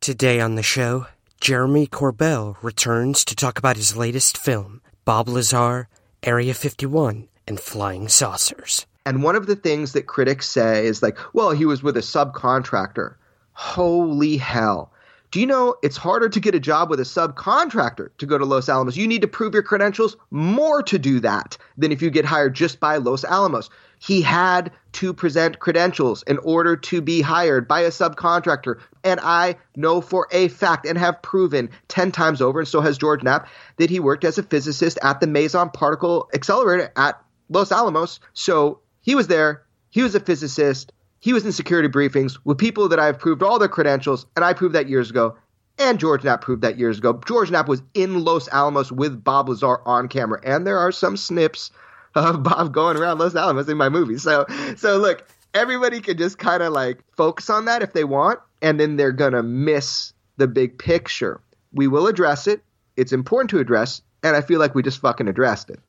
Today on the show, Jeremy Corbell returns to talk about his latest film, Bob Lazar, Area 51, and Flying Saucers. And one of the things that critics say is like, well, he was with a subcontractor. Holy hell. Do you know it's harder to get a job with a subcontractor to go to Los Alamos? You need to prove your credentials more to do that than if you get hired just by Los Alamos. He had to present credentials in order to be hired by a subcontractor. And I know for a fact and have proven 10 times over, and so has George Knapp, that he worked as a physicist at the Meson Particle Accelerator at Los Alamos. So he was there, he was a physicist, he was in security briefings with people that I've proved all their credentials, and I proved that years ago. And George Knapp proved that years ago. George Knapp was in Los Alamos with Bob Lazar on camera, and there are some snips of Bob going around Los Alamos in my movie. So, so look, everybody can just kind of like focus on that if they want, and then they're gonna miss the big picture. We will address it. It's important to address, and I feel like we just fucking addressed it.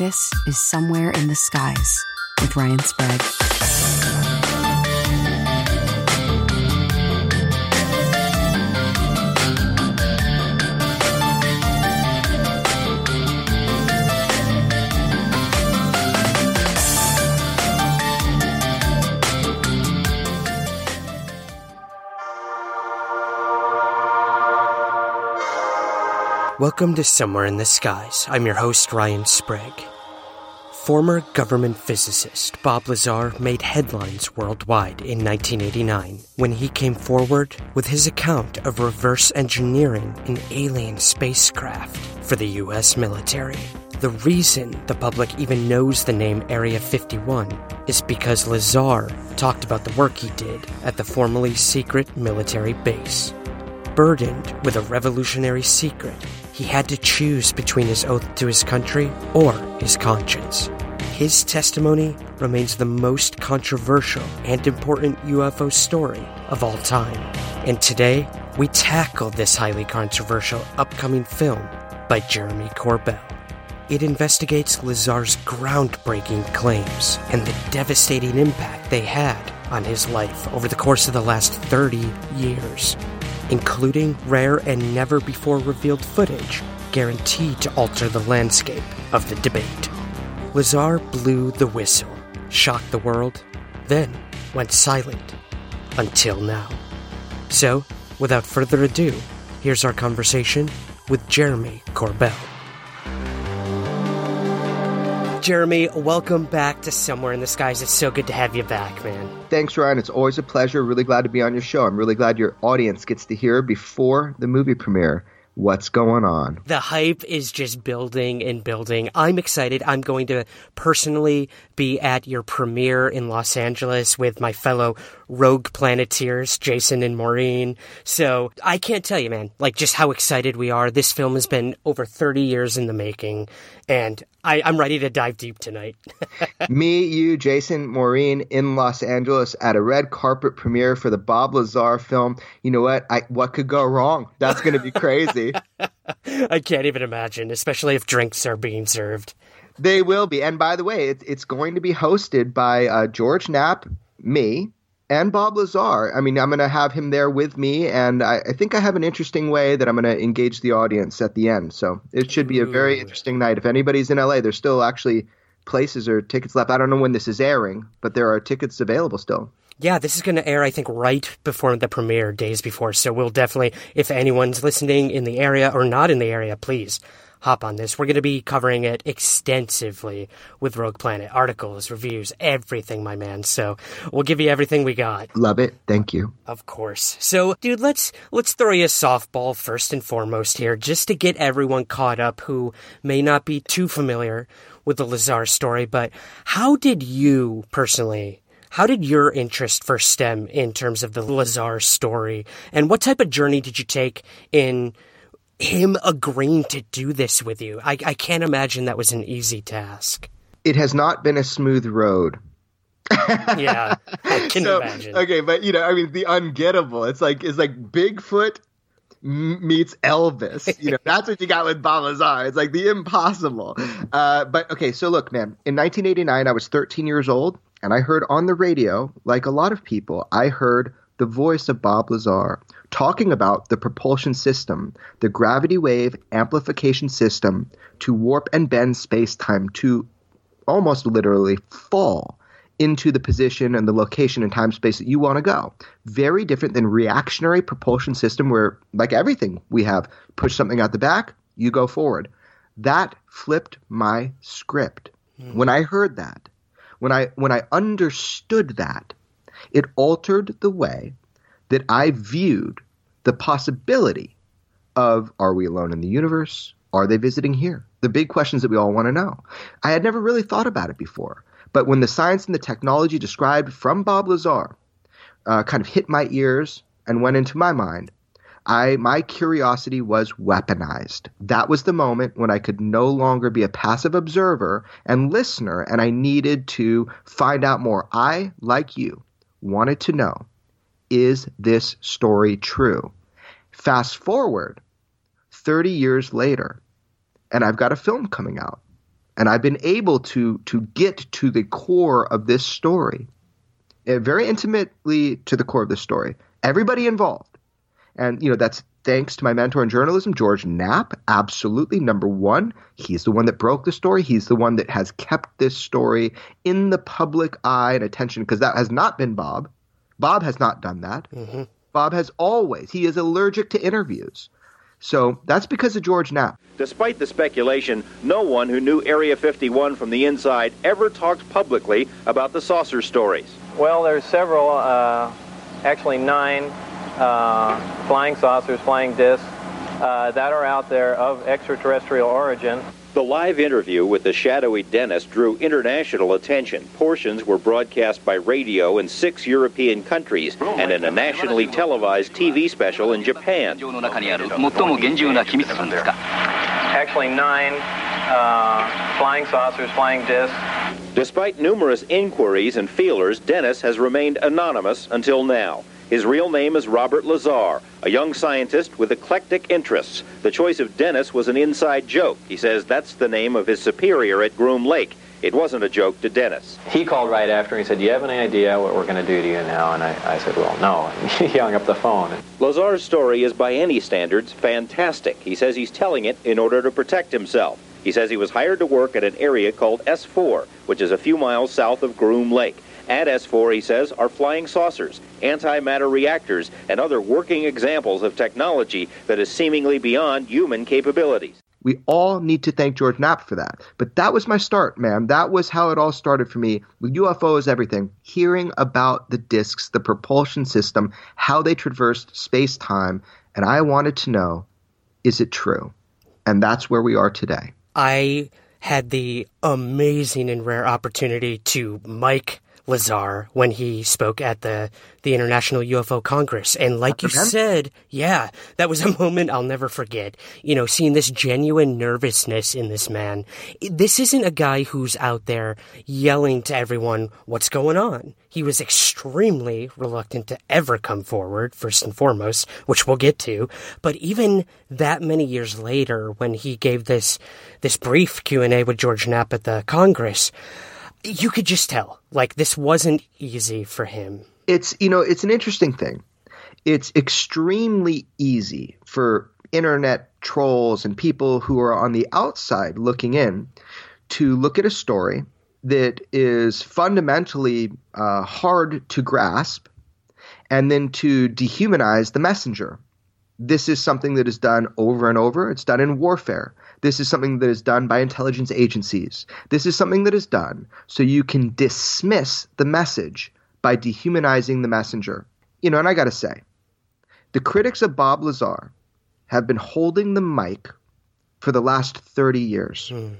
This is Somewhere in the Skies with Ryan Sprague. Welcome to Somewhere in the Skies. I'm your host, Ryan Sprague. Former government physicist Bob Lazar made headlines worldwide in 1989 when he came forward with his account of reverse engineering an alien spacecraft for the US military. The reason the public even knows the name Area 51 is because Lazar talked about the work he did at the formerly secret military base. Burdened with a revolutionary secret, he had to choose between his oath to his country or his conscience. His testimony remains the most controversial and important UFO story of all time. And today, we tackle this highly controversial upcoming film by Jeremy Corbell. It investigates Lazar's groundbreaking claims and the devastating impact they had on his life over the course of the last 30 years including rare and never before revealed footage guaranteed to alter the landscape of the debate. Lazar blew the whistle, shocked the world, then went silent until now. So, without further ado, here's our conversation with Jeremy Corbell. Jeremy, welcome back to Somewhere in the Skies. It's so good to have you back, man. Thanks, Ryan. It's always a pleasure. Really glad to be on your show. I'm really glad your audience gets to hear before the movie premiere what's going on. The hype is just building and building. I'm excited. I'm going to personally be at your premiere in Los Angeles with my fellow Rogue Planeteers, Jason and Maureen. So I can't tell you, man, like just how excited we are. This film has been over 30 years in the making, and I, am ready to dive deep tonight. Me, you, Jason, Maureen in Los Angeles at a red carpet premiere for the Bob Lazar film. You know what? I, what could go wrong? That's going to be crazy. I can't even imagine, especially if drinks are being served. They will be. And by the way, it, it's going to be hosted by uh, George Knapp, me, and Bob Lazar. I mean, I'm going to have him there with me, and I, I, think I have an interesting way that I'm going to engage the audience at the end. So it should be a very Ooh. interesting night. If anybody's in LA, there's still actually places or tickets left. I don't know when this is airing, but there are tickets available still. Yeah, this is going to air, I think, right before the premiere, days before. So we'll definitely, if anyone's listening in the area or not in the area, please hop on this. We're going to be covering it extensively with Rogue Planet articles, reviews, everything, my man. So we'll give you everything we got. Love it. Thank you. Of course. So, dude, let's let's throw you a softball first and foremost here, just to get everyone caught up who may not be too familiar with the Lazar story. But how did you personally? How did your interest first stem in terms of the Lazar story? And what type of journey did you take in him agreeing to do this with you? I, I can't imagine that was an easy task. It has not been a smooth road. yeah, I can so, imagine. Okay, but you know, I mean, the ungettable. It's like it's like Bigfoot meets Elvis. You know, that's what you got with Bob Lazar. It's like the impossible. Uh, but okay, so look, man. In 1989, I was 13 years old, and I heard on the radio, like a lot of people, I heard the voice of Bob Lazar talking about the propulsion system, the gravity wave amplification system to warp and bend space time to almost literally fall into the position and the location and time space that you want to go. Very different than reactionary propulsion system where like everything we have push something out the back, you go forward. That flipped my script. Mm. When I heard that, when I when I understood that, it altered the way that I viewed the possibility of are we alone in the universe? Are they visiting here? The big questions that we all want to know. I had never really thought about it before. But when the science and the technology described from Bob Lazar uh, kind of hit my ears and went into my mind, I my curiosity was weaponized. That was the moment when I could no longer be a passive observer and listener, and I needed to find out more. I, like you, wanted to know is this story true? Fast forward 30 years later, and I've got a film coming out. And I've been able to to get to the core of this story, uh, very intimately to the core of this story. Everybody involved, and you know that's thanks to my mentor in journalism, George Knapp. Absolutely, number one, he's the one that broke the story. He's the one that has kept this story in the public eye and attention because that has not been Bob. Bob has not done that. Mm-hmm. Bob has always. He is allergic to interviews. So that's because of George Knapp. Despite the speculation, no one who knew Area 51 from the inside ever talked publicly about the saucer stories. Well, there's several, uh, actually nine uh, flying saucers, flying discs uh, that are out there of extraterrestrial origin. The live interview with the shadowy Dennis drew international attention. Portions were broadcast by radio in six European countries and in a nationally televised TV special in Japan. Actually, nine uh, flying saucers, flying discs. Despite numerous inquiries and feelers, Dennis has remained anonymous until now. His real name is Robert Lazar, a young scientist with eclectic interests. The choice of Dennis was an inside joke. He says that's the name of his superior at Groom Lake. It wasn't a joke to Dennis. He called right after and he said, Do you have any idea what we're going to do to you now? And I, I said, Well, no. And he hung up the phone. Lazar's story is, by any standards, fantastic. He says he's telling it in order to protect himself. He says he was hired to work at an area called S4, which is a few miles south of Groom Lake. At S4, he says, are flying saucers, antimatter reactors, and other working examples of technology that is seemingly beyond human capabilities. We all need to thank George Knapp for that. But that was my start, man. That was how it all started for me. With UFOs, everything. Hearing about the disks, the propulsion system, how they traversed space time. And I wanted to know is it true? And that's where we are today. I had the amazing and rare opportunity to mic Lazar when he spoke at the the International UFO Congress. And like you said, yeah, that was a moment I'll never forget. You know, seeing this genuine nervousness in this man. This isn't a guy who's out there yelling to everyone what's going on. He was extremely reluctant to ever come forward, first and foremost, which we'll get to. But even that many years later, when he gave this this brief Q and A with George Knapp at the Congress, you could just tell like this wasn't easy for him it's you know it's an interesting thing it's extremely easy for internet trolls and people who are on the outside looking in to look at a story that is fundamentally uh, hard to grasp and then to dehumanize the messenger this is something that is done over and over. It's done in warfare. This is something that is done by intelligence agencies. This is something that is done so you can dismiss the message by dehumanizing the messenger. You know, and I got to say, the critics of Bob Lazar have been holding the mic for the last 30 years. Mm.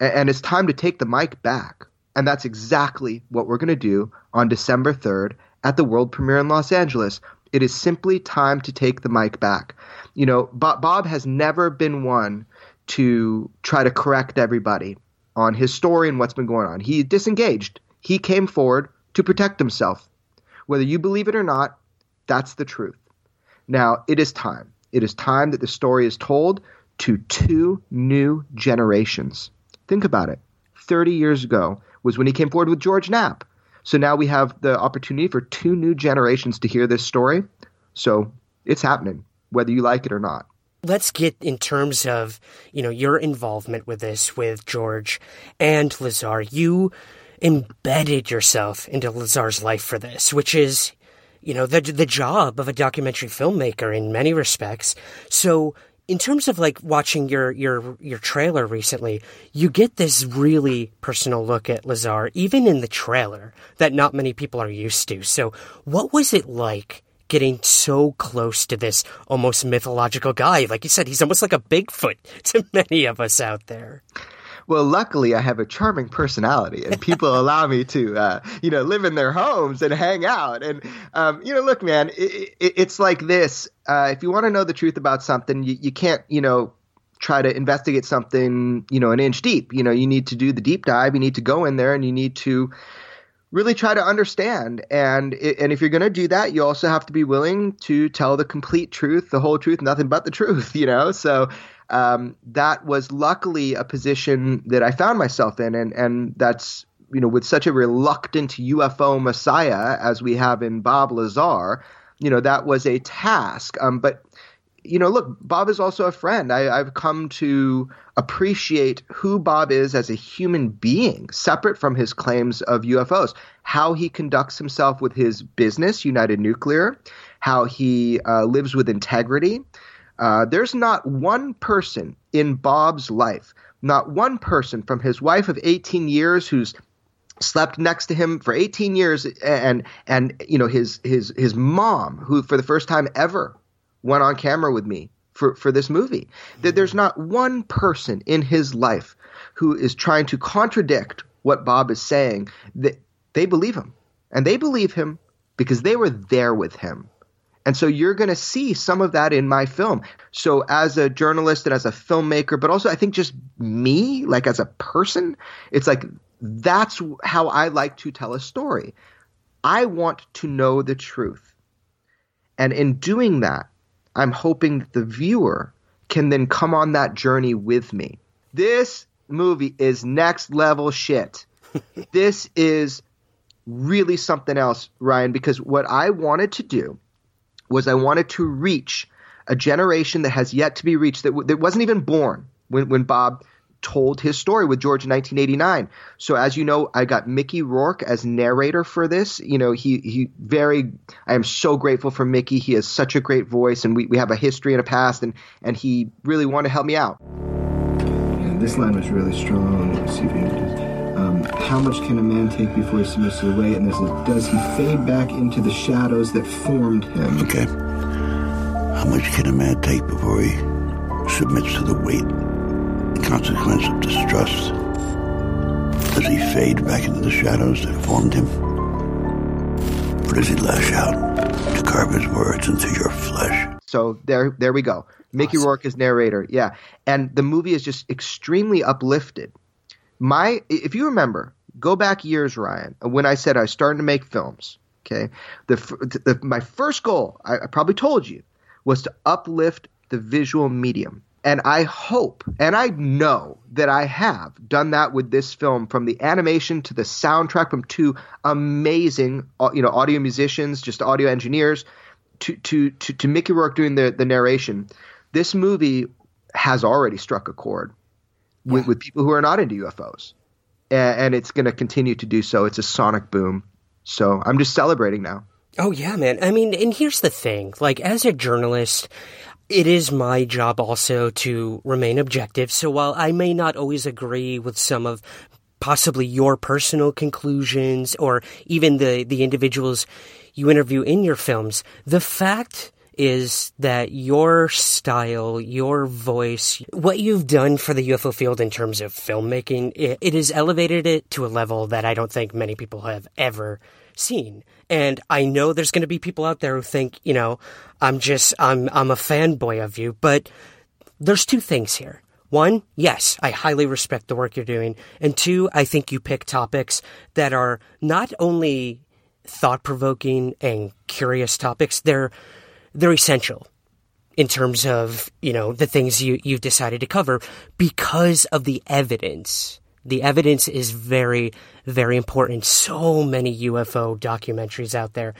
And it's time to take the mic back. And that's exactly what we're going to do on December 3rd at the world premiere in Los Angeles. It is simply time to take the mic back. You know, Bob has never been one to try to correct everybody on his story and what's been going on. He disengaged. He came forward to protect himself. Whether you believe it or not, that's the truth. Now, it is time. It is time that the story is told to two new generations. Think about it. 30 years ago was when he came forward with George Knapp. So now we have the opportunity for two new generations to hear this story. So it's happening, whether you like it or not. Let's get in terms of, you know, your involvement with this with George and Lazar. You embedded yourself into Lazar's life for this, which is, you know, the the job of a documentary filmmaker in many respects. So in terms of like watching your your your trailer recently, you get this really personal look at Lazar, even in the trailer, that not many people are used to. So, what was it like getting so close to this almost mythological guy? Like you said, he's almost like a Bigfoot to many of us out there. Well, luckily, I have a charming personality, and people allow me to, uh, you know, live in their homes and hang out. And um, you know, look, man, it, it, it's like this. Uh, if you want to know the truth about something, you, you can't, you know, try to investigate something, you know, an inch deep. You know, you need to do the deep dive. You need to go in there, and you need to really try to understand. And and if you're going to do that, you also have to be willing to tell the complete truth, the whole truth, nothing but the truth. You know, so um, that was luckily a position that I found myself in, and and that's you know with such a reluctant UFO messiah as we have in Bob Lazar, you know that was a task. Um, but you know, look, Bob is also a friend. I, I've come to appreciate who Bob is as a human being, separate from his claims of UFOs. How he conducts himself with his business, United Nuclear, how he uh, lives with integrity, uh, there's not one person in Bob's life, not one person from his wife of 18 years who's slept next to him for 18 years and and you know his his his mom who for the first time ever went on camera with me for for this movie that mm. there's not one person in his life who is trying to contradict what Bob is saying that they believe him and they believe him because they were there with him and so you're going to see some of that in my film. So as a journalist and as a filmmaker, but also I think just me, like as a person, it's like that's how I like to tell a story. I want to know the truth. And in doing that, I'm hoping that the viewer can then come on that journey with me. This movie is next level shit. this is really something else, Ryan, because what I wanted to do was I wanted to reach a generation that has yet to be reached that, that wasn't even born when, when Bob told his story with George in 1989. So as you know, I got Mickey Rourke as narrator for this. You know, he he very I am so grateful for Mickey. He has such a great voice and we, we have a history and a past and and he really wanted to help me out. Yeah, this line was really strong. Um, how much can a man take before he submits to the weight? And there's a, does he fade back into the shadows that formed him? Okay. How much can a man take before he submits to the weight consequence of distrust? Does he fade back into the shadows that formed him? Or does he lash out to carve his words into your flesh? So there, there we go. Mickey awesome. Rourke is narrator. Yeah. And the movie is just extremely uplifted my if you remember, go back years, Ryan, when I said I was starting to make films. Okay, the, the my first goal, I, I probably told you, was to uplift the visual medium. And I hope and I know that I have done that with this film from the animation to the soundtrack from two amazing you know audio musicians, just audio engineers to to to, to Mickey Rourke doing the, the narration. This movie has already struck a chord with, yeah. with people who are not into UFOs. And, and it's going to continue to do so. It's a sonic boom. So I'm just celebrating now. Oh, yeah, man. I mean, and here's the thing like, as a journalist, it is my job also to remain objective. So while I may not always agree with some of possibly your personal conclusions or even the, the individuals you interview in your films, the fact is that your style, your voice, what you've done for the UFO field in terms of filmmaking, it, it has elevated it to a level that I don't think many people have ever seen. And I know there's going to be people out there who think, you know, I'm just, I'm, I'm a fanboy of you, but there's two things here. One, yes, I highly respect the work you're doing. And two, I think you pick topics that are not only thought provoking and curious topics, they're, they're essential in terms of, you know, the things you, you've decided to cover because of the evidence. The evidence is very, very important. So many UFO documentaries out there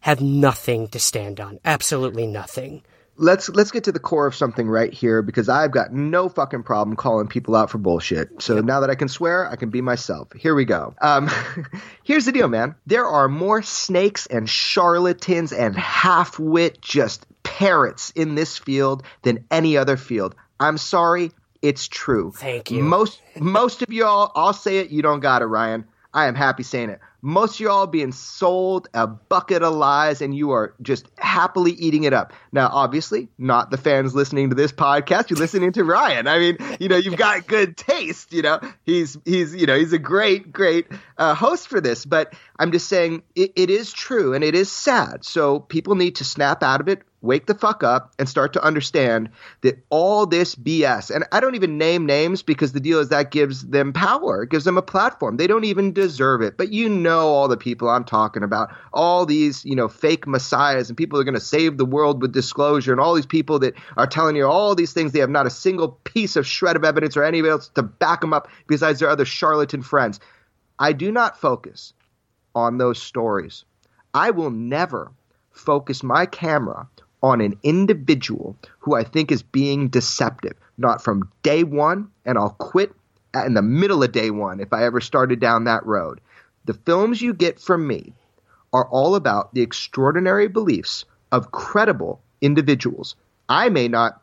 have nothing to stand on. Absolutely nothing. Let's let's get to the core of something right here because I've got no fucking problem calling people out for bullshit. So now that I can swear, I can be myself. Here we go. Um, here's the deal, man. There are more snakes and charlatans and half-wit just parrots in this field than any other field. I'm sorry, it's true. Thank you. Most most of y'all, I'll say it. You don't got it, Ryan. I am happy saying it. Most of y'all being sold a bucket of lies and you are just happily eating it up. Now, obviously, not the fans listening to this podcast. You're listening to Ryan. I mean, you know, you've got good taste. You know, he's he's you know he's a great great uh, host for this. But I'm just saying it, it is true and it is sad. So people need to snap out of it, wake the fuck up and start to understand that all this BS, and I don't even name names because the deal is that gives them power, gives them a platform. They don't even deserve it. But you know all the people I'm talking about, all these, you know, fake messiahs and people that are going to save the world with disclosure and all these people that are telling you all these things. They have not a single piece of shred of evidence or anything else to back them up besides their other charlatan friends. I do not focus on those stories. I will never focus my camera on an individual who I think is being deceptive, not from day one, and I'll quit in the middle of day one if I ever started down that road. The films you get from me are all about the extraordinary beliefs of credible individuals. I may not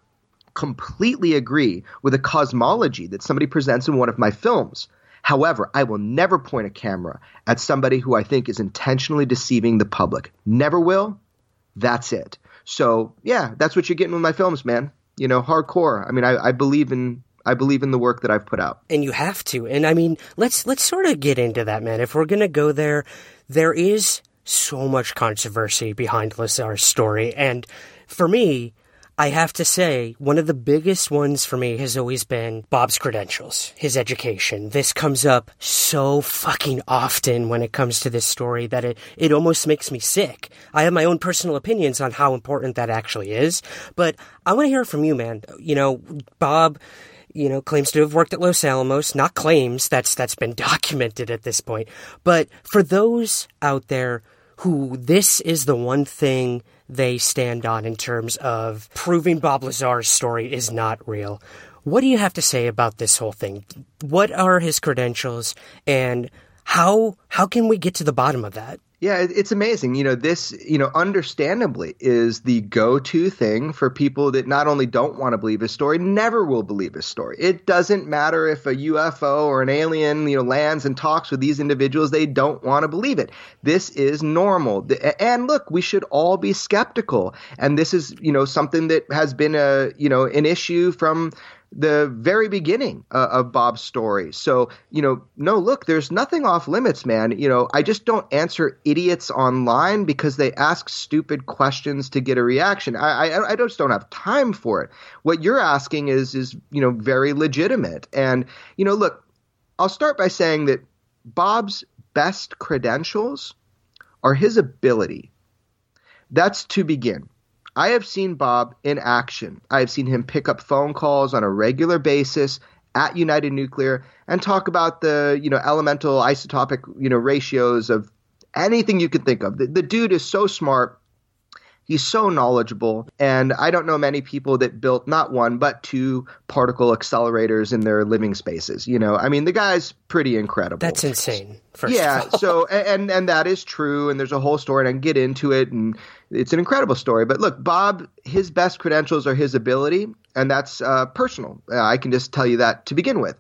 completely agree with a cosmology that somebody presents in one of my films. However, I will never point a camera at somebody who I think is intentionally deceiving the public. Never will. That's it. So yeah, that's what you're getting with my films, man. You know, hardcore. I mean, I, I believe in I believe in the work that I've put out. And you have to. And I mean, let's let's sort of get into that, man. If we're gonna go there, there is so much controversy behind Lazar's story. And for me, I have to say, one of the biggest ones for me has always been Bob's credentials, his education. This comes up so fucking often when it comes to this story that it, it almost makes me sick. I have my own personal opinions on how important that actually is, but I want to hear from you, man. You know, Bob, you know, claims to have worked at Los Alamos, not claims, that's, that's been documented at this point. But for those out there who this is the one thing they stand on in terms of proving Bob Lazar's story is not real. What do you have to say about this whole thing? What are his credentials and how how can we get to the bottom of that? Yeah, it's amazing. You know, this, you know, understandably is the go to thing for people that not only don't want to believe his story, never will believe his story. It doesn't matter if a UFO or an alien, you know, lands and talks with these individuals, they don't want to believe it. This is normal. And look, we should all be skeptical. And this is, you know, something that has been a, you know, an issue from the very beginning uh, of Bob's story. So, you know, no, look, there's nothing off limits, man. You know, I just don't answer idiots online because they ask stupid questions to get a reaction. I, I, I just don't have time for it. What you're asking is, is, you know, very legitimate. And, you know, look, I'll start by saying that Bob's best credentials are his ability. That's to begin. I have seen Bob in action. I have seen him pick up phone calls on a regular basis at United Nuclear and talk about the, you know, elemental isotopic, you know, ratios of anything you can think of. The, the dude is so smart. He's so knowledgeable. And I don't know many people that built not one, but two particle accelerators in their living spaces. You know, I mean, the guy's pretty incredible. That's insane. yeah. so, and, and that is true. And there's a whole story, and I can get into it. And it's an incredible story. But look, Bob, his best credentials are his ability, and that's uh, personal. Uh, I can just tell you that to begin with.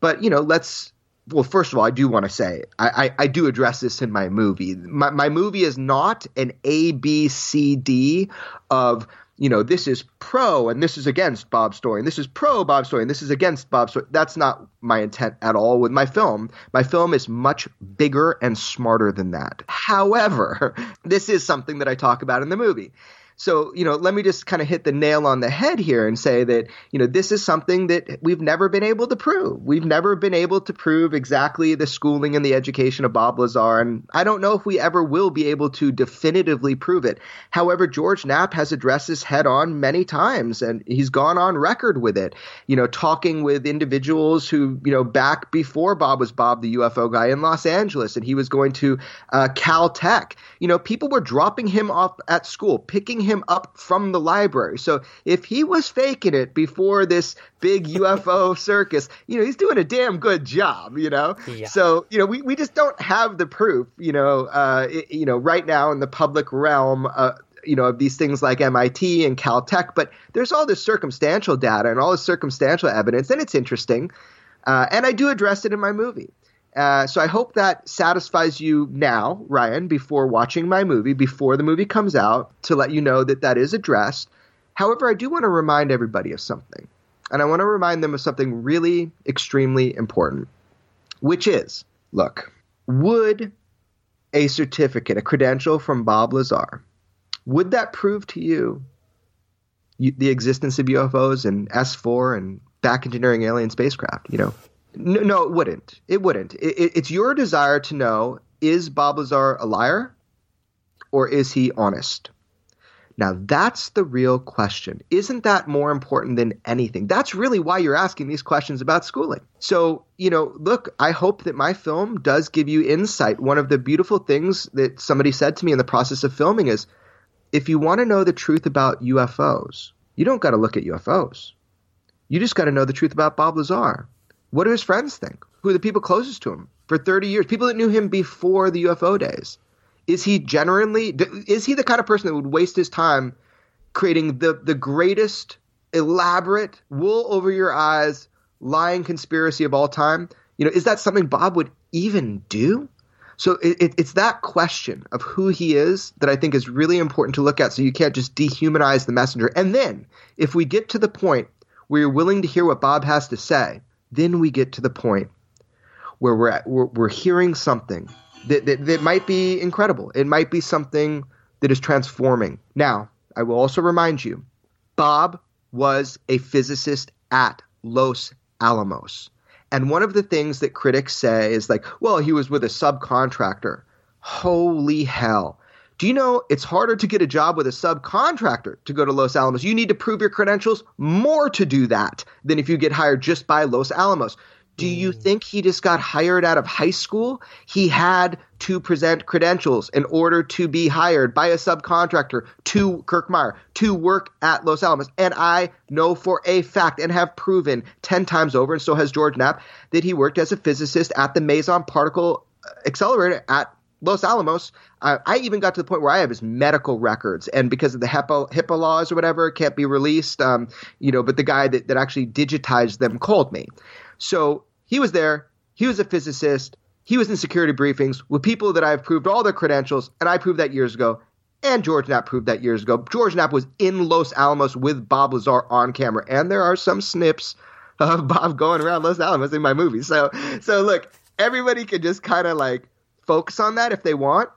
But, you know, let's well, first of all, I do want to say I, I, I, do address this in my movie. My, my movie is not an A, B, C, D of you know this is pro and this is against Bob Story and this is pro Bob Story and this is against Bob Story. That's not my intent at all with my film. My film is much bigger and smarter than that. However, this is something that I talk about in the movie. So, you know, let me just kind of hit the nail on the head here and say that, you know, this is something that we've never been able to prove. We've never been able to prove exactly the schooling and the education of Bob Lazar. And I don't know if we ever will be able to definitively prove it. However, George Knapp has addressed this head on many times and he's gone on record with it, you know, talking with individuals who, you know, back before Bob was Bob the UFO guy in Los Angeles and he was going to uh, Caltech. You know, people were dropping him off at school, picking him him up from the library. So if he was faking it before this big UFO circus, you know, he's doing a damn good job, you know? Yeah. So, you know, we, we just don't have the proof, you know, uh, it, you know, right now in the public realm, uh, you know, of these things like MIT and Caltech, but there's all this circumstantial data and all this circumstantial evidence, and it's interesting. Uh, and I do address it in my movie. Uh, so I hope that satisfies you now, Ryan, before watching my movie, before the movie comes out, to let you know that that is addressed. However, I do want to remind everybody of something. And I want to remind them of something really extremely important, which is look, would a certificate, a credential from Bob Lazar, would that prove to you, you the existence of UFOs and S4 and back engineering alien spacecraft? You know, no, no, it wouldn't. It wouldn't. It, it, it's your desire to know is Bob Lazar a liar or is he honest? Now, that's the real question. Isn't that more important than anything? That's really why you're asking these questions about schooling. So, you know, look, I hope that my film does give you insight. One of the beautiful things that somebody said to me in the process of filming is if you want to know the truth about UFOs, you don't got to look at UFOs. You just got to know the truth about Bob Lazar. What do his friends think? Who are the people closest to him for 30 years? People that knew him before the UFO days. Is he genuinely, is he the kind of person that would waste his time creating the, the greatest, elaborate, wool over your eyes, lying conspiracy of all time? You know, is that something Bob would even do? So it, it, it's that question of who he is that I think is really important to look at. So you can't just dehumanize the messenger. And then if we get to the point where you're willing to hear what Bob has to say, then we get to the point where we're, at, we're, we're hearing something that, that, that might be incredible. It might be something that is transforming. Now, I will also remind you Bob was a physicist at Los Alamos. And one of the things that critics say is like, well, he was with a subcontractor. Holy hell. Do you know it's harder to get a job with a subcontractor to go to Los Alamos? You need to prove your credentials more to do that than if you get hired just by Los Alamos. Do you mm. think he just got hired out of high school? He had to present credentials in order to be hired by a subcontractor to Kirk-Mayer to work at Los Alamos. And I know for a fact and have proven 10 times over, and so has George Knapp, that he worked as a physicist at the Meson Particle Accelerator at Los Alamos, uh, I even got to the point where I have his medical records, and because of the HIPAA, HIPAA laws or whatever, it can't be released. Um, you know, but the guy that, that actually digitized them called me. So he was there. He was a physicist. He was in security briefings with people that I've proved all their credentials, and I proved that years ago. And George Knapp proved that years ago. George Knapp was in Los Alamos with Bob Lazar on camera, and there are some snips of Bob going around Los Alamos in my movie. So, so look, everybody can just kind of like focus on that if they want,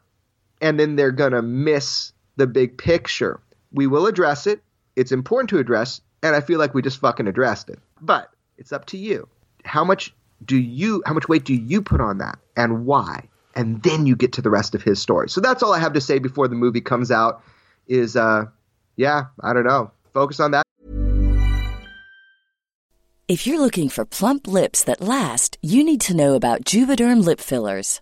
and then they're going to miss the big picture. We will address it. It's important to address, and I feel like we just fucking addressed it. But it's up to you. How much do you how much weight do you put on that and why? And then you get to the rest of his story. So that's all I have to say before the movie comes out is uh yeah, I don't know. Focus on that. If you're looking for plump lips that last, you need to know about Juvederm lip fillers.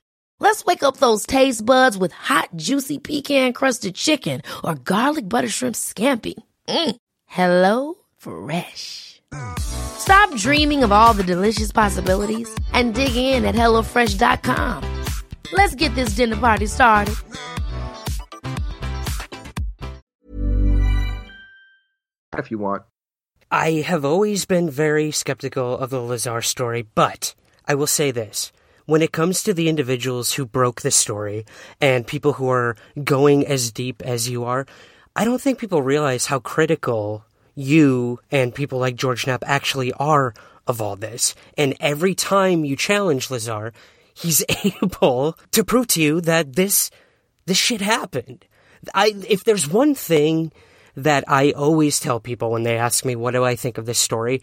Let's wake up those taste buds with hot, juicy pecan crusted chicken or garlic butter shrimp scampi. Mm. Hello Fresh. Stop dreaming of all the delicious possibilities and dig in at HelloFresh.com. Let's get this dinner party started. If you want. I have always been very skeptical of the Lazar story, but I will say this. When it comes to the individuals who broke the story and people who are going as deep as you are, I don't think people realize how critical you and people like George Knapp actually are of all this. And every time you challenge Lazar, he's able to prove to you that this this shit happened. I if there's one thing that I always tell people when they ask me what do I think of this story,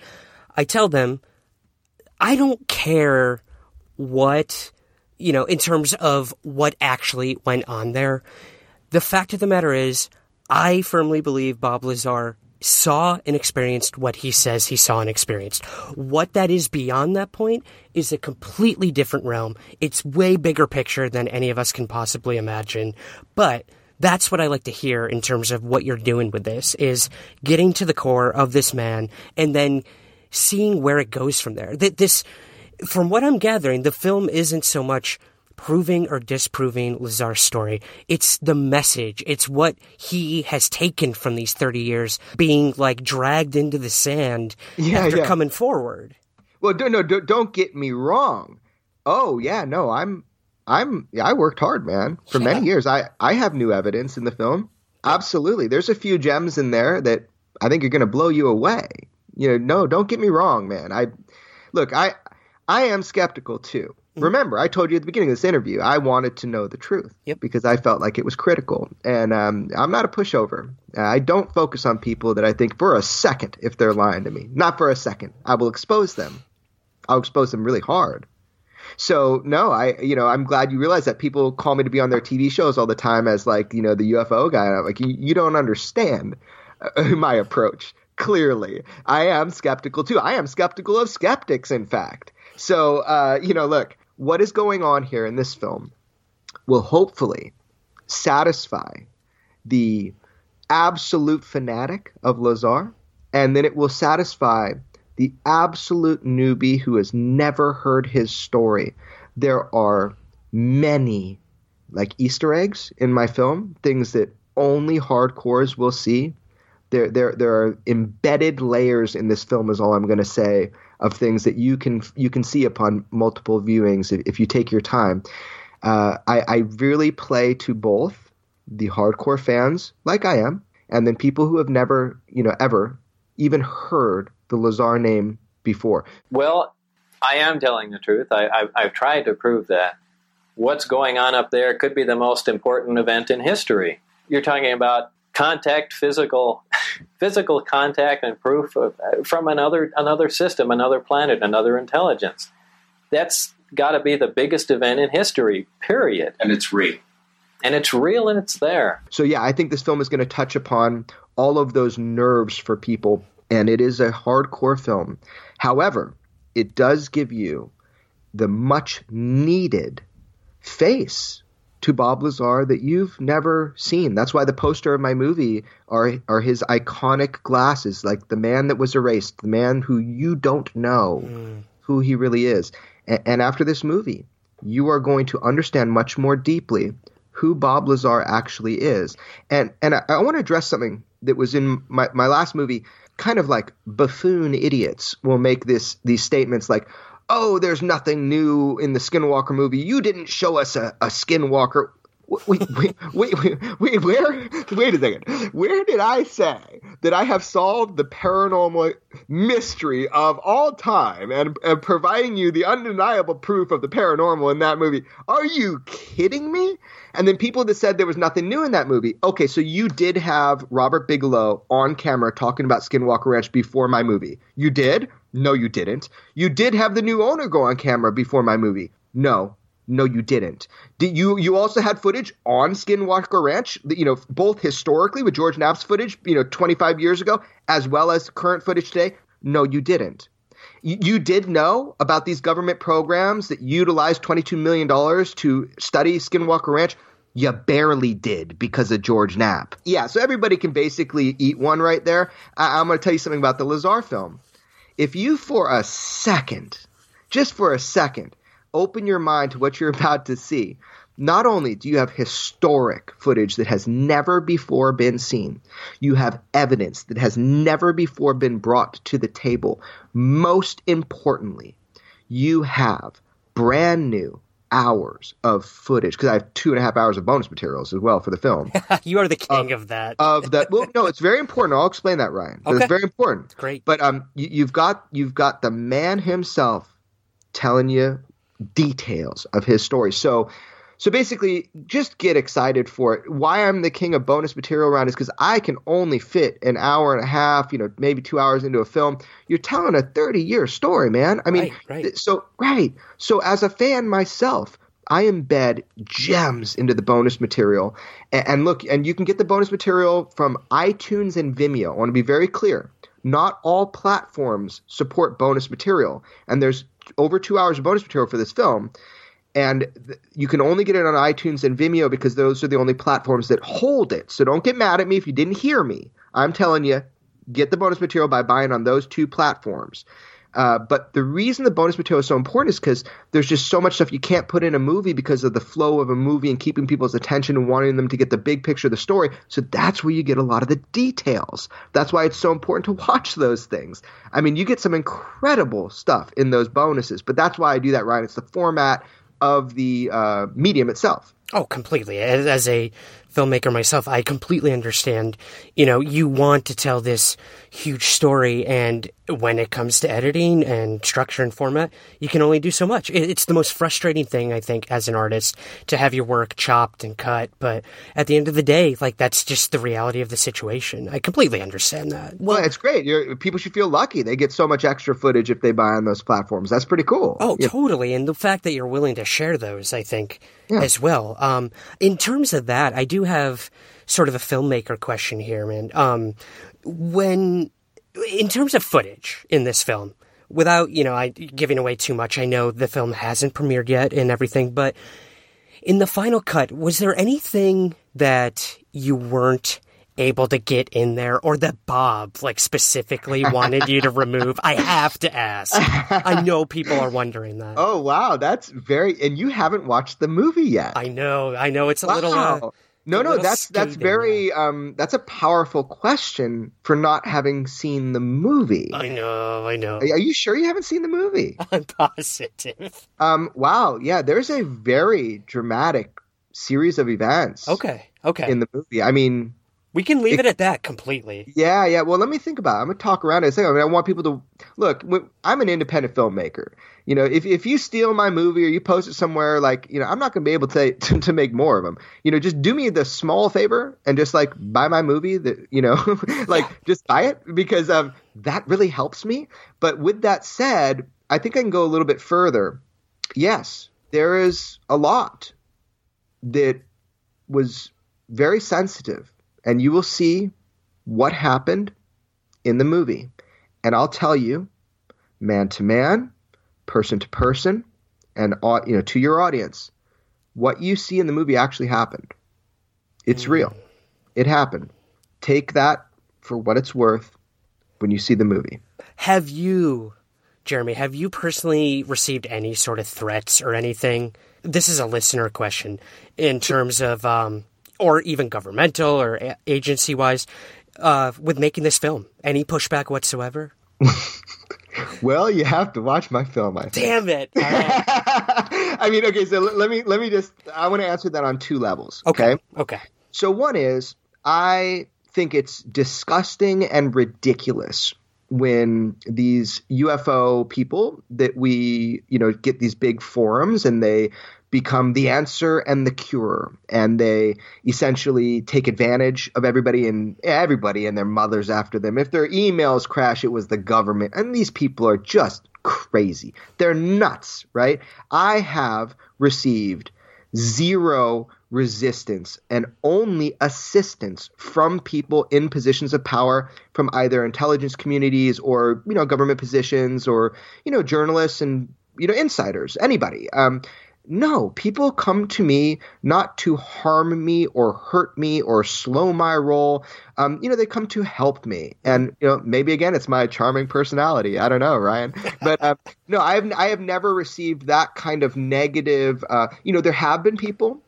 I tell them I don't care what you know in terms of what actually went on there. The fact of the matter is I firmly believe Bob Lazar saw and experienced what he says he saw and experienced. What that is beyond that point is a completely different realm. It's way bigger picture than any of us can possibly imagine. But that's what I like to hear in terms of what you're doing with this is getting to the core of this man and then seeing where it goes from there. This, from what I'm gathering, the film isn't so much proving or disproving Lazar's story. It's the message. It's what he has taken from these 30 years being like dragged into the sand Yeah, after yeah. coming forward. Well, no, do, don't get me wrong. Oh yeah, no, I'm, I'm, yeah, I worked hard, man, for many years. I, I have new evidence in the film. Absolutely, there's a few gems in there that I think are going to blow you away. You know, no, don't get me wrong, man. I, look, I, I am skeptical too. Remember, I told you at the beginning of this interview, I wanted to know the truth because I felt like it was critical. And um, I'm not a pushover. Uh, I don't focus on people that I think for a second, if they're lying to me, not for a second, I will expose them. I'll expose them really hard. So no, I you know I'm glad you realize that people call me to be on their TV shows all the time as like you know the UFO guy. And I'm like you, you don't understand uh, my approach. Clearly, I am skeptical too. I am skeptical of skeptics, in fact. So uh, you know, look, what is going on here in this film will hopefully satisfy the absolute fanatic of Lazar, and then it will satisfy the absolute newbie who has never heard his story. There are many like Easter eggs in my film, things that only hardcores will see. There, there, there are embedded layers in this film. Is all I'm going to say of things that you can you can see upon multiple viewings if, if you take your time. Uh, I, I really play to both the hardcore fans, like I am, and then people who have never, you know, ever even heard the Lazar name before. Well, I am telling the truth. I, I've, I've tried to prove that what's going on up there could be the most important event in history. You're talking about contact, physical, physical contact, and proof of, uh, from another another system, another planet, another intelligence. That's got to be the biggest event in history. Period. And it's real. And it's real, and it's there. So yeah, I think this film is going to touch upon all of those nerves for people, and it is a hardcore film. However, it does give you the much needed face to Bob Lazar that you've never seen. That's why the poster of my movie are are his iconic glasses, like the man that was erased, the man who you don't know mm. who he really is. And, and after this movie, you are going to understand much more deeply who Bob Lazar actually is. And and I, I want to address something that was in my, my last movie. Kind of like buffoon idiots will make this these statements like, oh, there's nothing new in the Skinwalker movie. You didn't show us a, a Skinwalker. Wait, wait, wait, wait, wait, where? Wait a second. Where did I say that I have solved the paranormal mystery of all time and, and providing you the undeniable proof of the paranormal in that movie? Are you kidding me? And then people that said there was nothing new in that movie. Okay, so you did have Robert Bigelow on camera talking about Skinwalker Ranch before my movie. You did? No, you didn't. You did have the new owner go on camera before my movie. No, no, you didn't. Did you? You also had footage on Skinwalker Ranch, you know, both historically with George Knapp's footage, you know, 25 years ago, as well as current footage today. No, you didn't. You, you did know about these government programs that utilized 22 million dollars to study Skinwalker Ranch. You barely did because of George Knapp. Yeah, so everybody can basically eat one right there. I, I'm going to tell you something about the Lazar film if you for a second, just for a second, open your mind to what you're about to see, not only do you have historic footage that has never before been seen, you have evidence that has never before been brought to the table. Most importantly, you have brand new hours of footage because I have two and a half hours of bonus materials as well for the film. you are the king of, of that. of that. Well, no, it's very important. I'll explain that, Ryan. Okay. It's very important. Great. But um, you, have got you've got the man himself telling you details of his story. So so basically, just get excited for it. Why I'm the king of bonus material around is because I can only fit an hour and a half, you know, maybe two hours into a film. You're telling a 30 year story, man. I mean, right, right. so right. So as a fan myself, I embed gems into the bonus material. And, and look, and you can get the bonus material from iTunes and Vimeo. I want to be very clear. Not all platforms support bonus material, and there's over two hours of bonus material for this film and th- you can only get it on iTunes and Vimeo because those are the only platforms that hold it. So don't get mad at me if you didn't hear me. I'm telling you, get the bonus material by buying on those two platforms. Uh, but the reason the bonus material is so important is because there's just so much stuff you can't put in a movie because of the flow of a movie and keeping people's attention and wanting them to get the big picture of the story. So that's where you get a lot of the details. That's why it's so important to watch those things. I mean, you get some incredible stuff in those bonuses, but that's why I do that, right? It's the format of the uh, medium itself. Oh, completely. As, as, a filmmaker myself, I completely understand. You know, you want to tell this huge story, and when it comes to editing and structure and format, you can only do so much. It's the most frustrating thing, I think, as an artist to have your work chopped and cut. But at the end of the day, like, that's just the reality of the situation. I completely understand that. Well, it's great. You're, people should feel lucky. They get so much extra footage if they buy on those platforms. That's pretty cool. Oh, yeah. totally. And the fact that you're willing to share those, I think, yeah. as well. Um, in terms of that, I do have sort of a filmmaker question here, man. Um, when in terms of footage in this film, without you know I giving away too much, I know the film hasn't premiered yet and everything, but in the final cut, was there anything that you weren't able to get in there or that Bob like specifically wanted you to remove? I have to ask. I know people are wondering that. Oh wow, that's very and you haven't watched the movie yet. I know. I know it's a wow. little uh, no, no, that's that's very um that's a powerful question for not having seen the movie. I know, I know. Are you sure you haven't seen the movie? I'm positive. Um wow, yeah, there's a very dramatic series of events. Okay. Okay. In the movie. I mean, We can leave it, it at that completely. Yeah, yeah. Well, let me think about it. I'm going to talk around it. I mean, I want people to look. I'm an independent filmmaker. You know, if if you steal my movie or you post it somewhere, like you know, I'm not going to be able to, to, to make more of them. You know, just do me the small favor and just like buy my movie. That you know, like just buy it because um that really helps me. But with that said, I think I can go a little bit further. Yes, there is a lot that was very sensitive and you will see what happened in the movie. And I'll tell you, man to man, person to person, and you know to your audience, what you see in the movie actually happened. It's mm. real. It happened. Take that for what it's worth when you see the movie. Have you, Jeremy, have you personally received any sort of threats or anything? This is a listener question in terms of um, or even governmental or agency wise, uh, with making this film? Any pushback whatsoever? well, you have to watch my film. I think. Damn it! I mean, okay, so let me let me just. I want to answer that on two levels. Okay. Okay. So one is I think it's disgusting and ridiculous when these UFO people that we, you know, get these big forums and they become the answer and the cure. And they essentially take advantage of everybody and everybody and their mothers after them. If their emails crash it was the government. And these people are just crazy. They're nuts right? I have received zero resistance and only assistance from people in positions of power from either intelligence communities or you know government positions or you know journalists and you know insiders anybody um, no, people come to me not to harm me or hurt me or slow my role. Um, you know, they come to help me, and you know, maybe again, it's my charming personality. I don't know, Ryan, but um, no, I have I have never received that kind of negative. Uh, you know, there have been people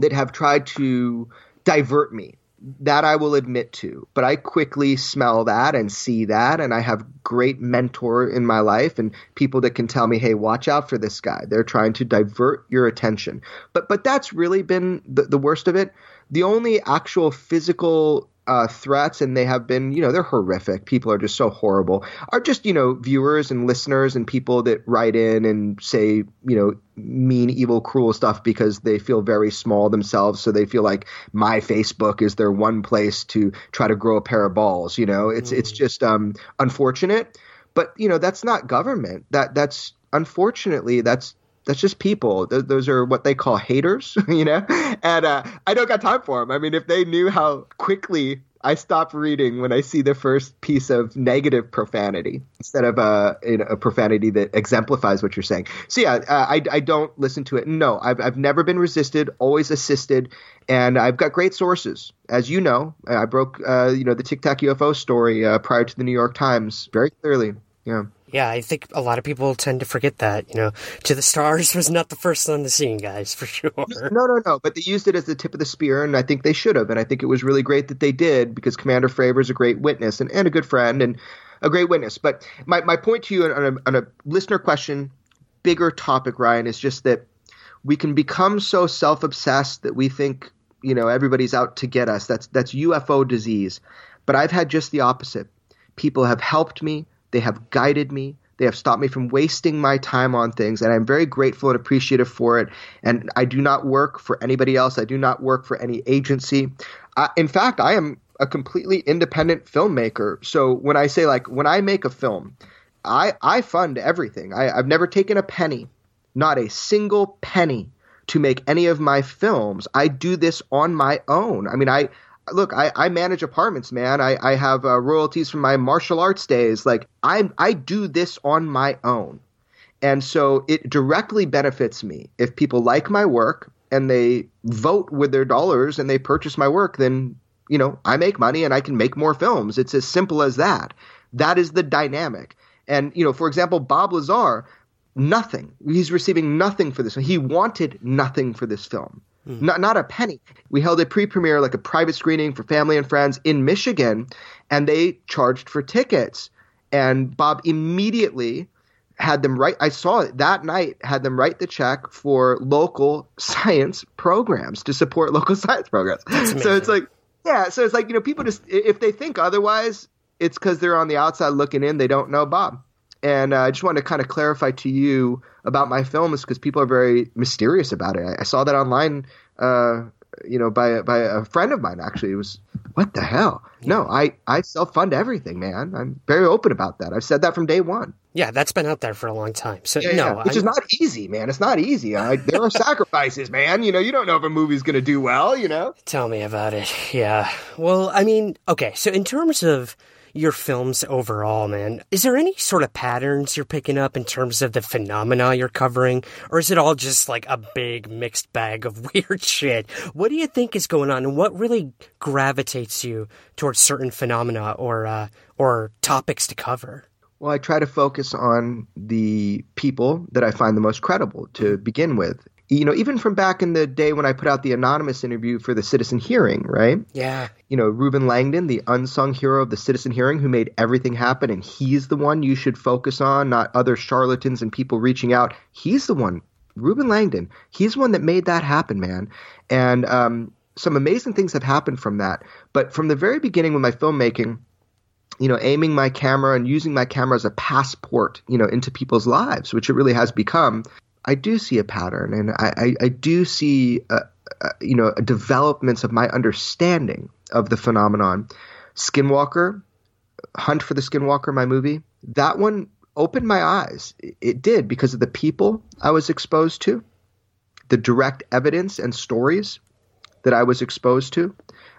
that have tried to divert me that I will admit to, but I quickly smell that and see that, and I have great mentor in my life and people that can tell me, "Hey, watch out for this guy. They're trying to divert your attention." But but that's really been the, the worst of it. The only actual physical uh, threats, and they have been, you know, they're horrific. People are just so horrible. Are just, you know, viewers and listeners and people that write in and say, you know, mean, evil, cruel stuff because they feel very small themselves. So they feel like my Facebook is their one place to try to grow a pair of balls. You know, it's mm. it's just um, unfortunate. But you know, that's not government. That that's unfortunately that's that's just people. Th- those are what they call haters, you know. And uh, I don't got time for them. I mean, if they knew how quickly I stop reading when I see the first piece of negative profanity instead of a, a profanity that exemplifies what you're saying. So yeah, uh, I, I don't listen to it. No, I've I've never been resisted, always assisted, and I've got great sources. As you know, I broke uh, you know the Tic Tac UFO story uh, prior to the New York Times very clearly. Yeah. Yeah, I think a lot of people tend to forget that. You know, To the Stars was not the first on the scene, guys, for sure. No, no, no. But they used it as the tip of the spear, and I think they should have. And I think it was really great that they did because Commander Fravor is a great witness and, and a good friend and a great witness. But my, my point to you on a, on a listener question, bigger topic, Ryan, is just that we can become so self obsessed that we think, you know, everybody's out to get us. That's that's UFO disease. But I've had just the opposite. People have helped me they have guided me. They have stopped me from wasting my time on things, and I'm very grateful and appreciative for it. And I do not work for anybody else. I do not work for any agency. In fact, I am a completely independent filmmaker. So when I say like when I make a film, I I fund everything. I, I've never taken a penny, not a single penny, to make any of my films. I do this on my own. I mean, I look, I, I manage apartments, man. I, I have uh, royalties from my martial arts days. Like I I do this on my own, and so it directly benefits me if people like my work and they vote with their dollars and they purchase my work. Then you know I make money and I can make more films. It's as simple as that. That is the dynamic. And you know, for example, Bob Lazar, nothing. He's receiving nothing for this. He wanted nothing for this film. Mm. Not not a penny. We held a pre-premiere, like a private screening for family and friends in Michigan, and they charged for tickets. And Bob immediately had them write. I saw it that night. Had them write the check for local science programs to support local science programs. So it's like Yeah, so it's like you know, people just if they think otherwise, it's because they're on the outside looking in. They don't know Bob. And uh, I just wanted to kind of clarify to you about my films because people are very mysterious about it. I, I saw that online, uh, you know, by by a friend of mine. Actually, it was what the hell? No, I I self fund everything, man. I'm very open about that. I've said that from day one. Yeah, that's been out there for a long time. So Yeah, no, yeah, which I- is not easy, man. It's not easy. I, there are sacrifices, man. You know, you don't know if a movie's going to do well. You know. Tell me about it. Yeah. Well, I mean, okay. So in terms of your films overall, man, is there any sort of patterns you're picking up in terms of the phenomena you're covering, or is it all just like a big mixed bag of weird shit? What do you think is going on, and what really gravitates you towards certain phenomena or uh, or topics to cover? Well, I try to focus on the people that I find the most credible to begin with. You know, even from back in the day when I put out the anonymous interview for the Citizen Hearing, right? Yeah. You know, Reuben Langdon, the unsung hero of the Citizen Hearing who made everything happen, and he's the one you should focus on, not other charlatans and people reaching out. He's the one, Reuben Langdon, he's the one that made that happen, man. And um, some amazing things have happened from that. But from the very beginning with my filmmaking, you know, aiming my camera and using my camera as a passport, you know, into people's lives, which it really has become, I do see a pattern, and I, I, I do see, uh, uh, you know, developments of my understanding of the phenomenon. Skinwalker, Hunt for the Skinwalker, my movie, that one opened my eyes. It- did because of the people I was exposed to, the direct evidence and stories that I was exposed to.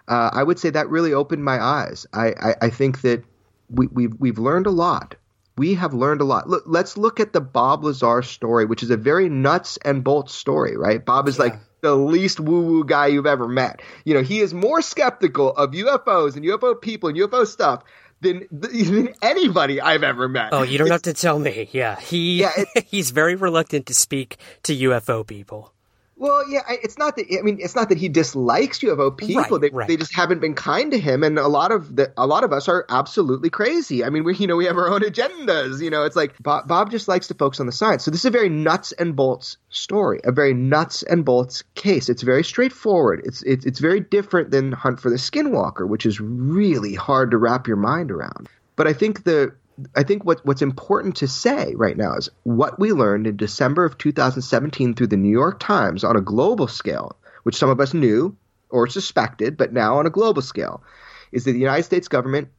Uh, I would say that really opened my eyes. I, I, I think that we, we've we've learned a lot. We have learned a lot. Look, let's look at the Bob Lazar story, which is a very nuts and bolts story, right? Bob is like the least woo woo guy you've ever met. You know, he is more skeptical of UFOs and UFO people and UFO stuff than, than anybody I've ever met. Oh, you don't have to tell me. Yeah, he yeah, he's very reluctant to speak to UFO people. Well, yeah, I- it's not that. I mean, it's not that he dislikes UFO people. Right, they, right. they just haven't been kind to him, and a lot of the, a lot of us are absolutely crazy. I mean, we you know we have our own agendas. You know, it's like Bob, Bob just likes to focus on the science. So this is a very nuts and bolts story, a very nuts and bolts case. It's very straightforward. It's it's it's very different than Hunt for the Skinwalker, which is really hard to wrap your mind around. But I think the I think what what's important to say right now is what we learned in December of 2017 through the New York Times on a global scale, which some of us knew or suspected, but now on a global scale, is that the United States government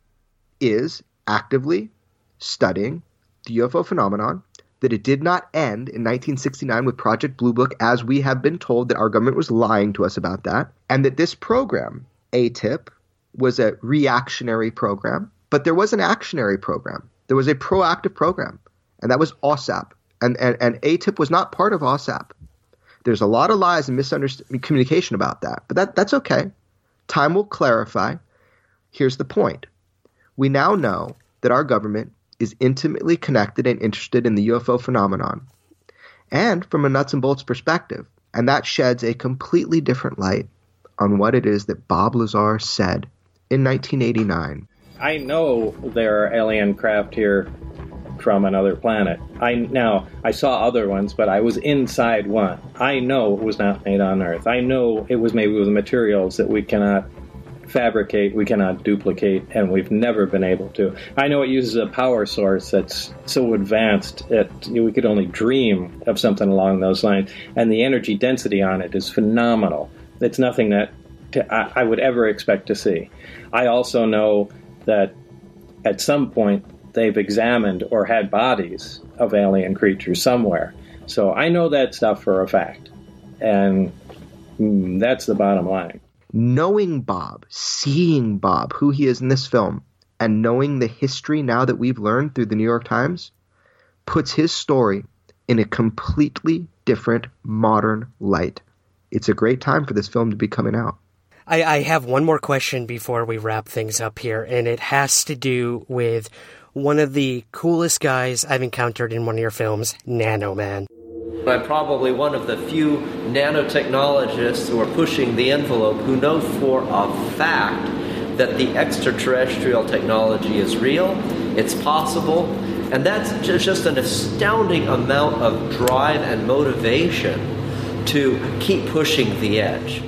is actively studying the UFO phenomenon, that it did not end in 1969 with Project Blue Book, as we have been told that our government was lying to us about that, and that this program, ATIP, was a reactionary program, but there was an actionary program. There was a proactive program, and that was OSAP. And, and, and ATIP was not part of OSAP. There's a lot of lies and miscommunication about that, but that, that's okay. Time will clarify. Here's the point we now know that our government is intimately connected and interested in the UFO phenomenon, and from a nuts and bolts perspective. And that sheds a completely different light on what it is that Bob Lazar said in 1989. I know there are alien craft here from another planet. I now I saw other ones, but I was inside one. I know it was not made on Earth. I know it was made with materials that we cannot fabricate, we cannot duplicate, and we've never been able to. I know it uses a power source that's so advanced that we could only dream of something along those lines, and the energy density on it is phenomenal. It's nothing that I would ever expect to see. I also know that at some point they've examined or had bodies of alien creatures somewhere. So I know that stuff for a fact. And mm, that's the bottom line. knowing Bob, seeing Bob, who he is in this film, and knowing the history now that we've learned through the New York Times, puts his story in a completely different modern light. It's a great time for this film to be coming out. I, I have one more question before we wrap things up here, and it has to do with one of the coolest guys I've encountered in one of your films, Nano Man. I'm probably one of the few nanotechnologists who are pushing the envelope who know for a fact that the extraterrestrial technology is real, it's possible, and that's just an astounding amount of drive and motivation to keep pushing the edge.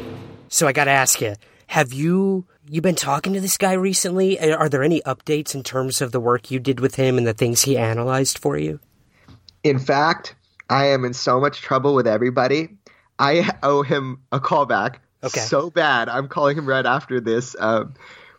So I got to ask you, have you you been talking to this guy recently? Are there any updates in terms of the work you did with him and the things he analyzed for you? In fact, I am in so much trouble with everybody. I owe him a callback. Okay. So bad. I'm calling him right after this. Um,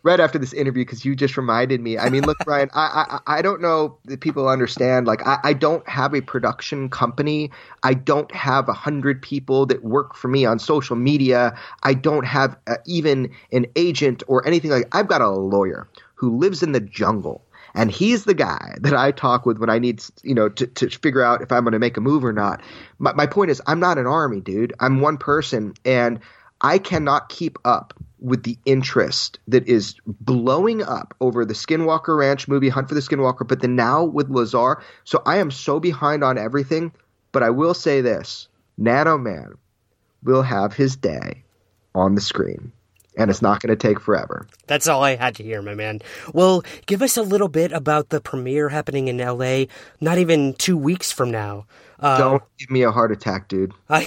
right after this interview because you just reminded me. I mean, look, Brian, I, I I don't know that people understand. Like, I, I don't have a production company. I don't have a hundred people that work for me on social media. I don't have uh, even an agent or anything like. I've got a lawyer who lives in the jungle. And he's the guy that I talk with when I need, you know, to, to figure out if I'm going to make a move or not. My, my point is, I'm not an army, dude. I'm one person, and I cannot keep up with the interest that is blowing up over the Skinwalker Ranch movie, Hunt for the Skinwalker, but then now with Lazar. So I am so behind on everything. But I will say this Nano Man will have his day on the screen. And it's not going to take forever. That's all I had to hear, my man. Well, give us a little bit about the premiere happening in LA not even two weeks from now. Uh, Don't give me a heart attack, dude. I,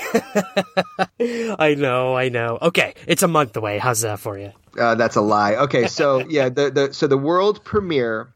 I know, I know. Okay, it's a month away. How's that for you? Uh, that's a lie. Okay, so yeah, the, the so the world premiere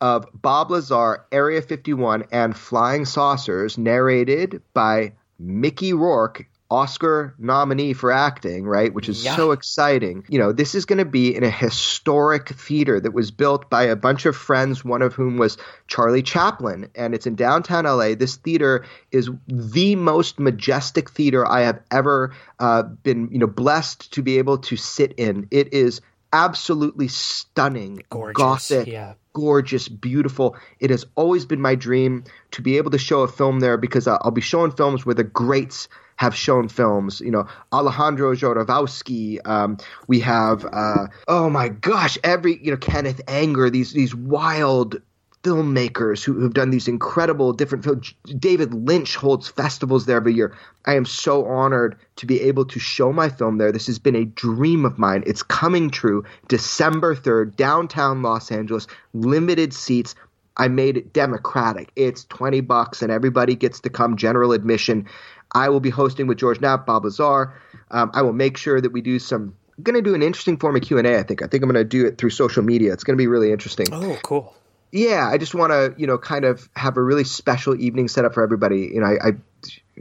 of Bob Lazar, Area 51, and Flying Saucers, narrated by Mickey Rourke Oscar nominee for acting, right? Which is yeah. so exciting. You know, this is going to be in a historic theater that was built by a bunch of friends, one of whom was Charlie Chaplin, and it's in downtown LA. This theater is the most majestic theater I have ever uh, been, you know, blessed to be able to sit in. It is absolutely stunning, gorgeous, gothic, yeah. gorgeous, beautiful. It has always been my dream to be able to show a film there because I'll be showing films where the greats have shown films. You know, Alejandro Jodorowsky. Um, we have, uh, oh my gosh, every you know Kenneth Anger. These these wild filmmakers who have done these incredible different films. David Lynch holds festivals there every year. I am so honored to be able to show my film there. This has been a dream of mine. It's coming true. December 3rd, downtown Los Angeles, limited seats. I made it democratic. It's 20 bucks and everybody gets to come general admission. I will be hosting with George Knapp, Bob Lazar. Um, I will make sure that we do some. I'm going to do an interesting form of Q and A. I think. I think I'm going to do it through social media. It's going to be really interesting. Oh, cool. Yeah, I just want to you know kind of have a really special evening set up for everybody. You know, I, I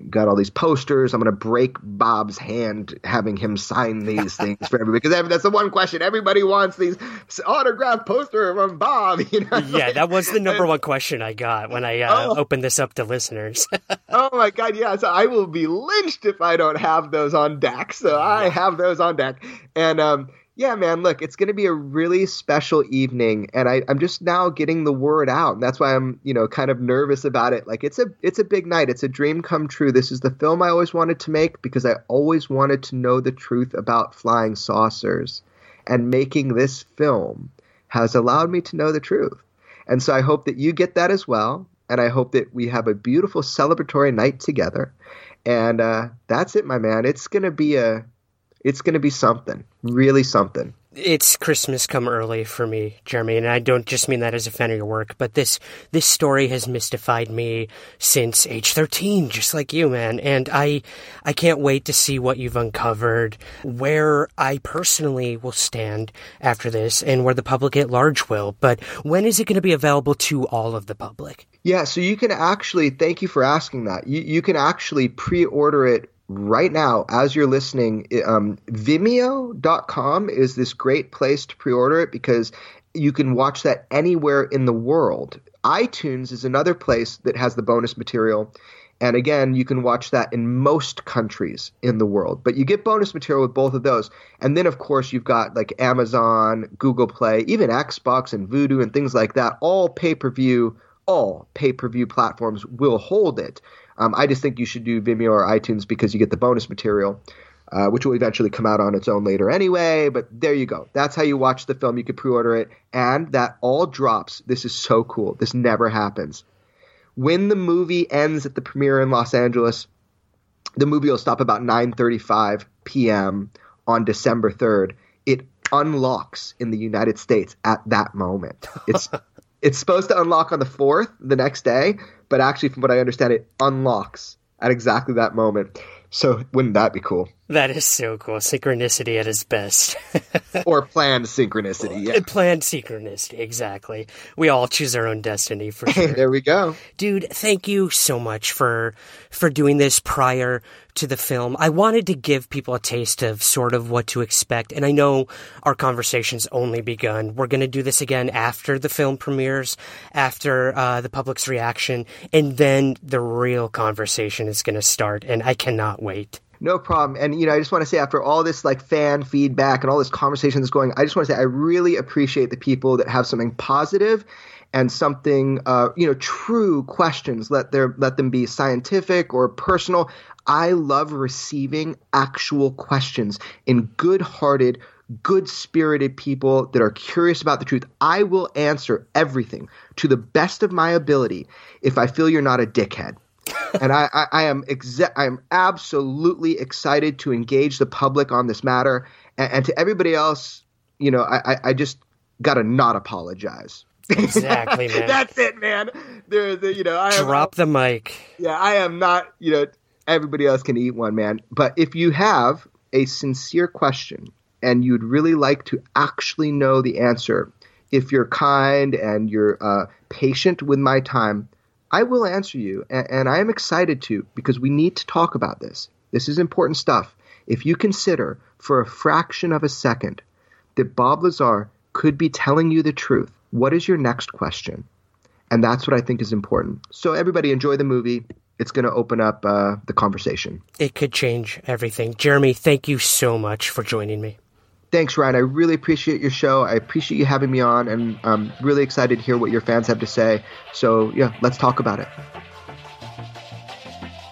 got all these posters. I'm going to break Bob's hand having him sign these things for everybody because that's the one question everybody wants these autographed poster from Bob. You know? Yeah, that was the number one question I got when I uh, oh. opened this up to listeners. oh my god, yeah. So I will be lynched if I don't have those on deck. So I have those on deck, and um, yeah, man, look, it's going to be a really special evening, and I, I'm just now getting the word out, and that's why I'm, you know, kind of nervous about it. Like, it's a, it's a big night. It's a dream come true. This is the film I always wanted to make because I always wanted to know the truth about flying saucers, and making this film has allowed me to know the truth. And so I hope that you get that as well, and I hope that we have a beautiful celebratory night together. And uh, that's it, my man. It's going to be a it's going to be something, really something. It's Christmas come early for me, Jeremy, and I don't just mean that as a fan of your work, but this this story has mystified me since age thirteen, just like you, man. And I I can't wait to see what you've uncovered, where I personally will stand after this, and where the public at large will. But when is it going to be available to all of the public? Yeah, so you can actually thank you for asking that. You you can actually pre-order it right now as you're listening um, vimeo.com is this great place to pre-order it because you can watch that anywhere in the world. itunes is another place that has the bonus material. And again you can watch that in most countries in the world. But you get bonus material with both of those. And then of course you've got like amazon google play even xbox and Vudu and things like that. All pay-per-view all pay-per-view platforms will hold it um, I just think you should do Vimeo or iTunes because you get the bonus material, uh, which will eventually come out on its own later anyway. But there you go. That's how you watch the film. You can pre-order it, and that all drops. This is so cool. This never happens. When the movie ends at the premiere in Los Angeles, the movie will stop about 9:35 p.m. on December 3rd. It unlocks in the United States at that moment. It's it's supposed to unlock on the 4th, the next day, but actually, from what I understand, it unlocks at exactly that moment. So wouldn't that be cool? That is so cool. Synchronicity at its best. or planned synchronicity. Yeah. Planned synchronicity, exactly. We all choose our own destiny for sure. there we go. Dude, thank you so much for for doing this prior to the film. I wanted to give people a taste of sort of what to expect, and I know our conversation's only begun. We're going to do this again after the film premieres, after uh, the public's reaction, and then the real conversation is going to start, and I cannot wait. No problem. And you know, I just want to say after all this like fan feedback and all this conversation that's going, I just want to say I really appreciate the people that have something positive and something uh, you know true questions. Let their let them be scientific or personal. I love receiving actual questions in good-hearted, good-spirited people that are curious about the truth. I will answer everything to the best of my ability if I feel you're not a dickhead and I, I, I am exa- I am absolutely excited to engage the public on this matter. And, and to everybody else, you know, I, I just got to not apologize. Exactly, man. That's it, man. There, the, you know, I drop am, the mic. Yeah, I am not. You know, everybody else can eat one, man. But if you have a sincere question and you'd really like to actually know the answer, if you're kind and you're uh, patient with my time, I will answer you, and, and I am excited to because we need to talk about this. This is important stuff. If you consider for a fraction of a second that Bob Lazar could be telling you the truth, what is your next question? And that's what I think is important. So, everybody, enjoy the movie. It's going to open up uh, the conversation. It could change everything. Jeremy, thank you so much for joining me. Thanks, Ryan. I really appreciate your show. I appreciate you having me on, and I'm really excited to hear what your fans have to say. So, yeah, let's talk about it.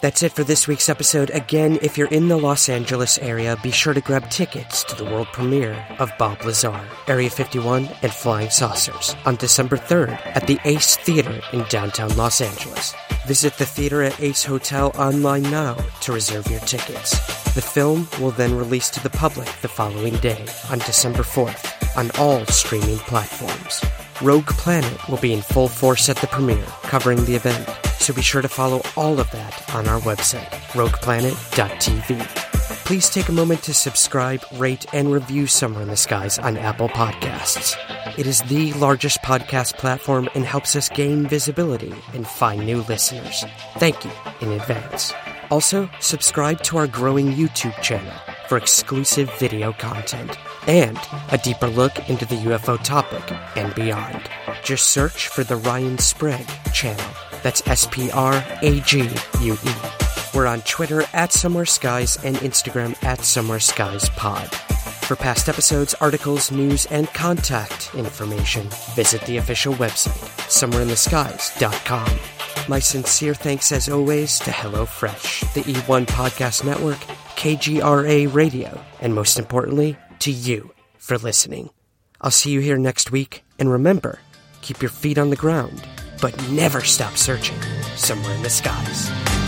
That's it for this week's episode. Again, if you're in the Los Angeles area, be sure to grab tickets to the world premiere of Bob Lazar, Area 51 and Flying Saucers on December 3rd at the Ace Theater in downtown Los Angeles. Visit the theater at Ace Hotel online now to reserve your tickets. The film will then release to the public the following day on December 4th on all streaming platforms. Rogue Planet will be in full force at the premiere, covering the event, so be sure to follow all of that on our website, rogueplanet.tv. Please take a moment to subscribe, rate, and review Somewhere in the Skies on Apple Podcasts. It is the largest podcast platform and helps us gain visibility and find new listeners. Thank you in advance. Also, subscribe to our growing YouTube channel for exclusive video content and a deeper look into the UFO topic and beyond. Just search for the Ryan Sprague channel. That's S P R A G U E. We're on Twitter at Somewhere Skies and Instagram at Somewhere Skies Pod. For past episodes, articles, news, and contact information, visit the official website, somewhereintheskies.com. My sincere thanks, as always, to HelloFresh, the E1 Podcast Network, KGRA Radio, and most importantly, to you for listening. I'll see you here next week, and remember, keep your feet on the ground, but never stop searching somewhere in the skies.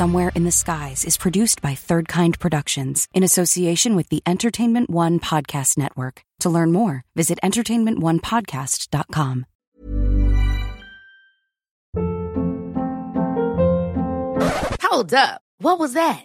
Somewhere in the Skies is produced by Third Kind Productions in association with the Entertainment One Podcast Network. To learn more, visit entertainmentonepodcast.com. Hold up. What was that?